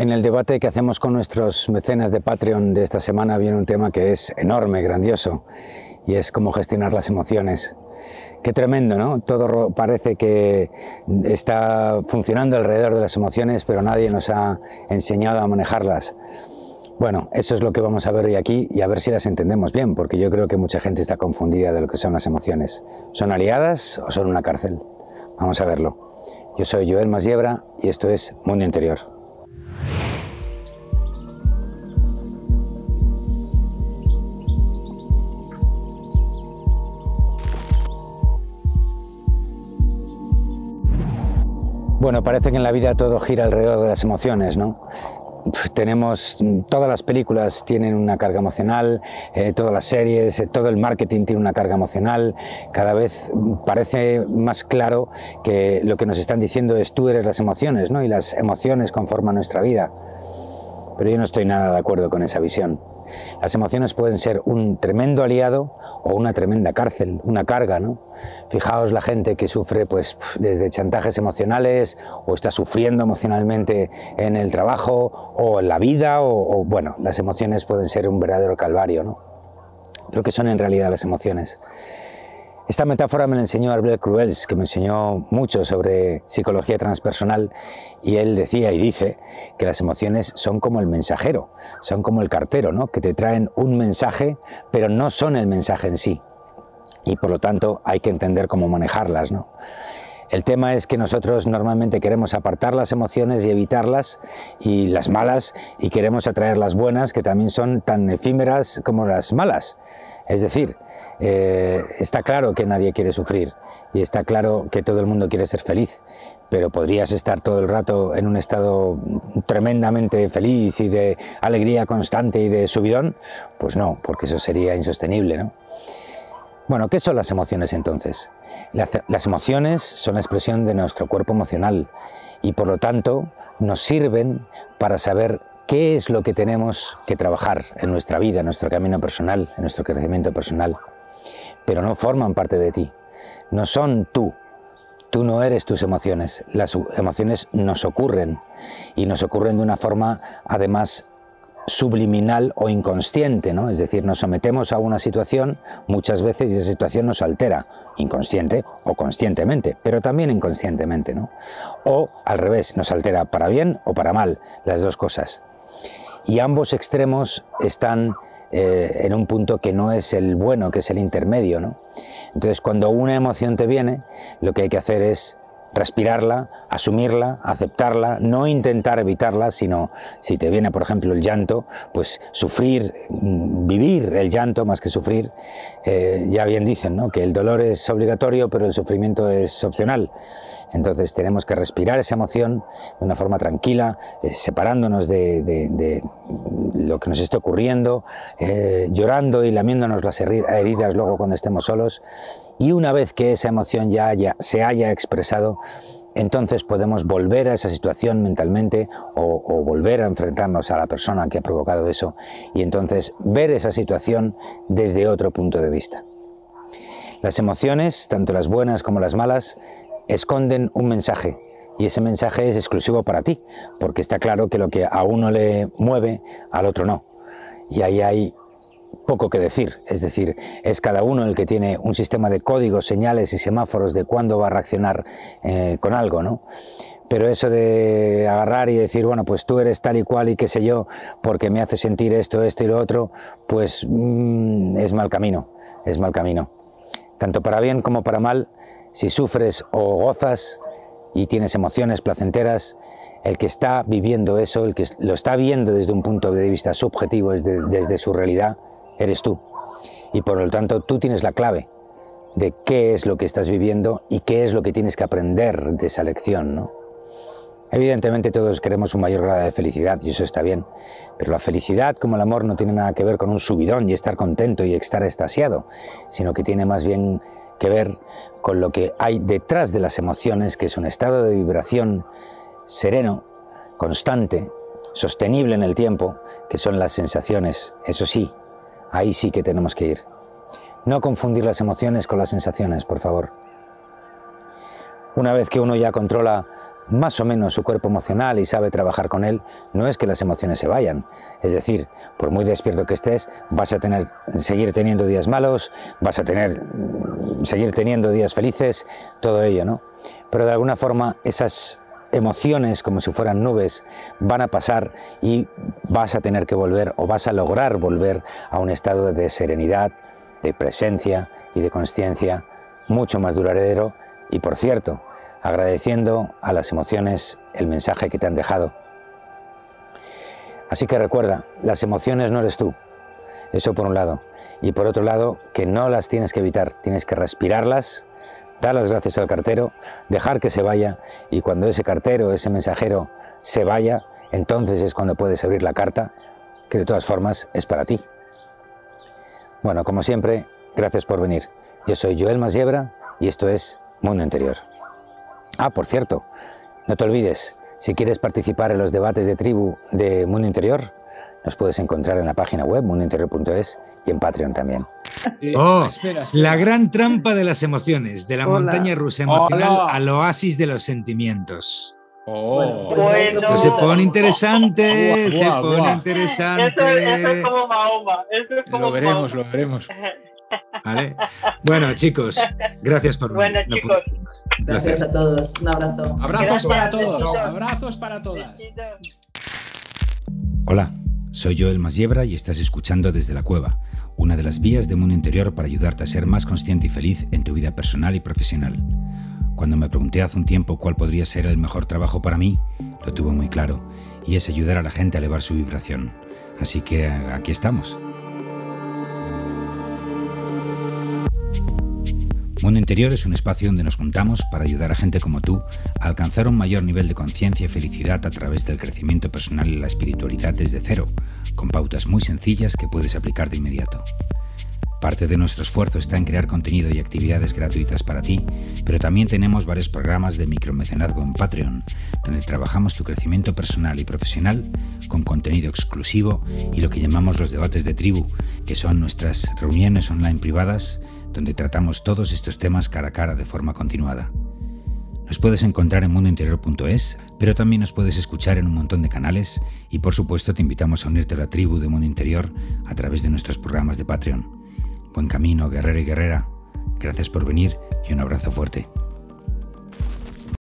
En el debate que hacemos con nuestros mecenas de Patreon de esta semana viene un tema que es enorme, grandioso, y es cómo gestionar las emociones. Qué tremendo, ¿no? Todo parece que está funcionando alrededor de las emociones, pero nadie nos ha enseñado a manejarlas. Bueno, eso es lo que vamos a ver hoy aquí y a ver si las entendemos bien, porque yo creo que mucha gente está confundida de lo que son las emociones. ¿Son aliadas o son una cárcel? Vamos a verlo. Yo soy Joel Masiebra y esto es Mundo Interior. Bueno, parece que en la vida todo gira alrededor de las emociones, ¿no? tenemos todas las películas tienen una carga emocional, eh, todas las series, eh, todo el marketing tiene una carga emocional. Cada vez parece más claro que lo que nos están diciendo es tú eres las emociones, ¿no? Y las emociones conforman nuestra vida. Pero yo no estoy nada de acuerdo con esa visión. Las emociones pueden ser un tremendo aliado o una tremenda cárcel, una carga, ¿no? Fijaos la gente que sufre pues desde chantajes emocionales o está sufriendo emocionalmente en el trabajo o en la vida o, bueno, las emociones pueden ser un verdadero calvario, ¿no? Lo que son en realidad las emociones. Esta metáfora me la enseñó Arbel Cruels, que me enseñó mucho sobre psicología transpersonal, y él decía y dice que las emociones son como el mensajero, son como el cartero, ¿no? que te traen un mensaje, pero no son el mensaje en sí. Y por lo tanto hay que entender cómo manejarlas. ¿no? El tema es que nosotros normalmente queremos apartar las emociones y evitarlas, y las malas, y queremos atraer las buenas, que también son tan efímeras como las malas. Es decir, eh, está claro que nadie quiere sufrir y está claro que todo el mundo quiere ser feliz, pero podrías estar todo el rato en un estado tremendamente feliz y de alegría constante y de subidón, pues no, porque eso sería insostenible, ¿no? Bueno, ¿qué son las emociones entonces? Las emociones son la expresión de nuestro cuerpo emocional y por lo tanto nos sirven para saber qué es lo que tenemos que trabajar en nuestra vida, en nuestro camino personal, en nuestro crecimiento personal pero no forman parte de ti, no son tú. Tú no eres tus emociones, las emociones nos ocurren y nos ocurren de una forma además subliminal o inconsciente, ¿no? Es decir, nos sometemos a una situación muchas veces esa situación nos altera, inconsciente o conscientemente, pero también inconscientemente, ¿no? O al revés, nos altera para bien o para mal, las dos cosas. Y ambos extremos están eh, en un punto que no es el bueno, que es el intermedio. ¿no? Entonces, cuando una emoción te viene, lo que hay que hacer es respirarla, asumirla, aceptarla, no intentar evitarla, sino si te viene, por ejemplo, el llanto, pues sufrir, mm, vivir el llanto más que sufrir. Eh, ya bien dicen ¿no? que el dolor es obligatorio, pero el sufrimiento es opcional. Entonces tenemos que respirar esa emoción de una forma tranquila, eh, separándonos de, lo que nos esté ocurriendo, eh, llorando y lamiéndonos las heridas luego cuando estemos solos. Y una vez que esa emoción ya se haya expresado, entonces podemos volver a esa situación mentalmente o, volver a enfrentarnos a la persona que ha provocado eso y entonces ver esa situación desde otro punto de vista. Las emociones, tanto las buenas como las malas, esconden un mensaje y ese mensaje es exclusivo para ti, porque está claro que lo que a uno le mueve, al otro no. Y ahí hay poco que decir, es decir, es cada uno el que tiene un sistema de códigos, señales y semáforos de cuándo va a reaccionar eh, con algo, ¿no? Pero eso de agarrar y decir, bueno, pues tú eres tal y cual y qué sé yo, porque me hace sentir esto, esto y lo otro, pues mm, es mal camino, es mal camino. Tanto para bien como para mal, si sufres o gozas y tienes emociones placenteras, el que está viviendo eso, el que lo está viendo desde un punto de vista subjetivo, desde, desde su realidad, eres tú. Y por lo tanto tú tienes la clave de qué es lo que estás viviendo y qué es lo que tienes que aprender de esa lección, ¿no? Evidentemente todos queremos un mayor grado de felicidad y eso está bien, pero la felicidad como el amor no tiene nada que ver con un subidón y estar contento y estar extasiado, sino que tiene más bien que ver con lo que hay detrás de las emociones, que es un estado de vibración sereno, constante, sostenible en el tiempo, que son las sensaciones. Eso sí, ahí sí que tenemos que ir. No confundir las emociones con las sensaciones, por favor. Una vez que uno ya controla más o menos su cuerpo emocional y sabe trabajar con él, no es que las emociones se vayan. Es decir, por muy despierto que estés, vas a tener, seguir teniendo días malos, vas a tener, seguir teniendo días felices, todo ello, ¿no? Pero de alguna forma esas emociones como si fueran nubes van a pasar y vas a tener que volver o vas a lograr volver a un estado de serenidad, de presencia y de conciencia mucho más duradero. Y por cierto, agradeciendo a las emociones el mensaje que te han dejado. Así que recuerda, las emociones no eres tú, eso por un lado, y por otro lado, que no las tienes que evitar, tienes que respirarlas, dar las gracias al cartero, dejar que se vaya, y cuando ese cartero, ese mensajero se vaya, entonces es cuando puedes abrir la carta, que de todas formas es para ti. Bueno, como siempre, gracias por venir. Yo soy Joel Masiebra y esto es Mundo Interior. Ah, por cierto, no te olvides, si quieres participar en los debates de tribu de Mundo Interior, nos puedes encontrar en la página web mundointerior.es y en Patreon también. Oh, la gran trampa de las emociones, de la montaña rusa emocional al oasis de los sentimientos. Oh. Esto se pone interesante, se pone interesante. Eso, es como Mahoma. lo veremos, lo veremos. ¿Vale? Bueno, chicos, gracias por Bueno, chicos. Gracias a todos. Un abrazo. Abrazos para todos. Abrazos para todas. Hola, soy Joel Masiebra y estás escuchando desde la cueva, una de las vías de mundo interior para ayudarte a ser más consciente y feliz en tu vida personal y profesional. Cuando me pregunté hace un tiempo cuál podría ser el mejor trabajo para mí, lo tuve muy claro, y es ayudar a la gente a elevar su vibración. Así que aquí estamos. Mundo Interior es un espacio donde nos juntamos para ayudar a gente como tú a alcanzar un mayor nivel de conciencia y felicidad a través del crecimiento personal y la espiritualidad desde cero, con pautas muy sencillas que puedes aplicar de inmediato. Parte de nuestro esfuerzo está en crear contenido y actividades gratuitas para ti, pero también tenemos varios programas de micromecenazgo en Patreon, donde trabajamos tu crecimiento personal y profesional con contenido exclusivo y lo que llamamos los debates de tribu, que son nuestras reuniones online privadas donde tratamos todos estos temas cara a cara de forma continuada. Nos puedes encontrar en mundointerior.es, pero también nos puedes escuchar en un montón de canales y por supuesto te invitamos a unirte a la tribu de Mundo Interior a través de nuestros programas de Patreon. Buen camino, guerrero y guerrera. Gracias por venir y un abrazo fuerte.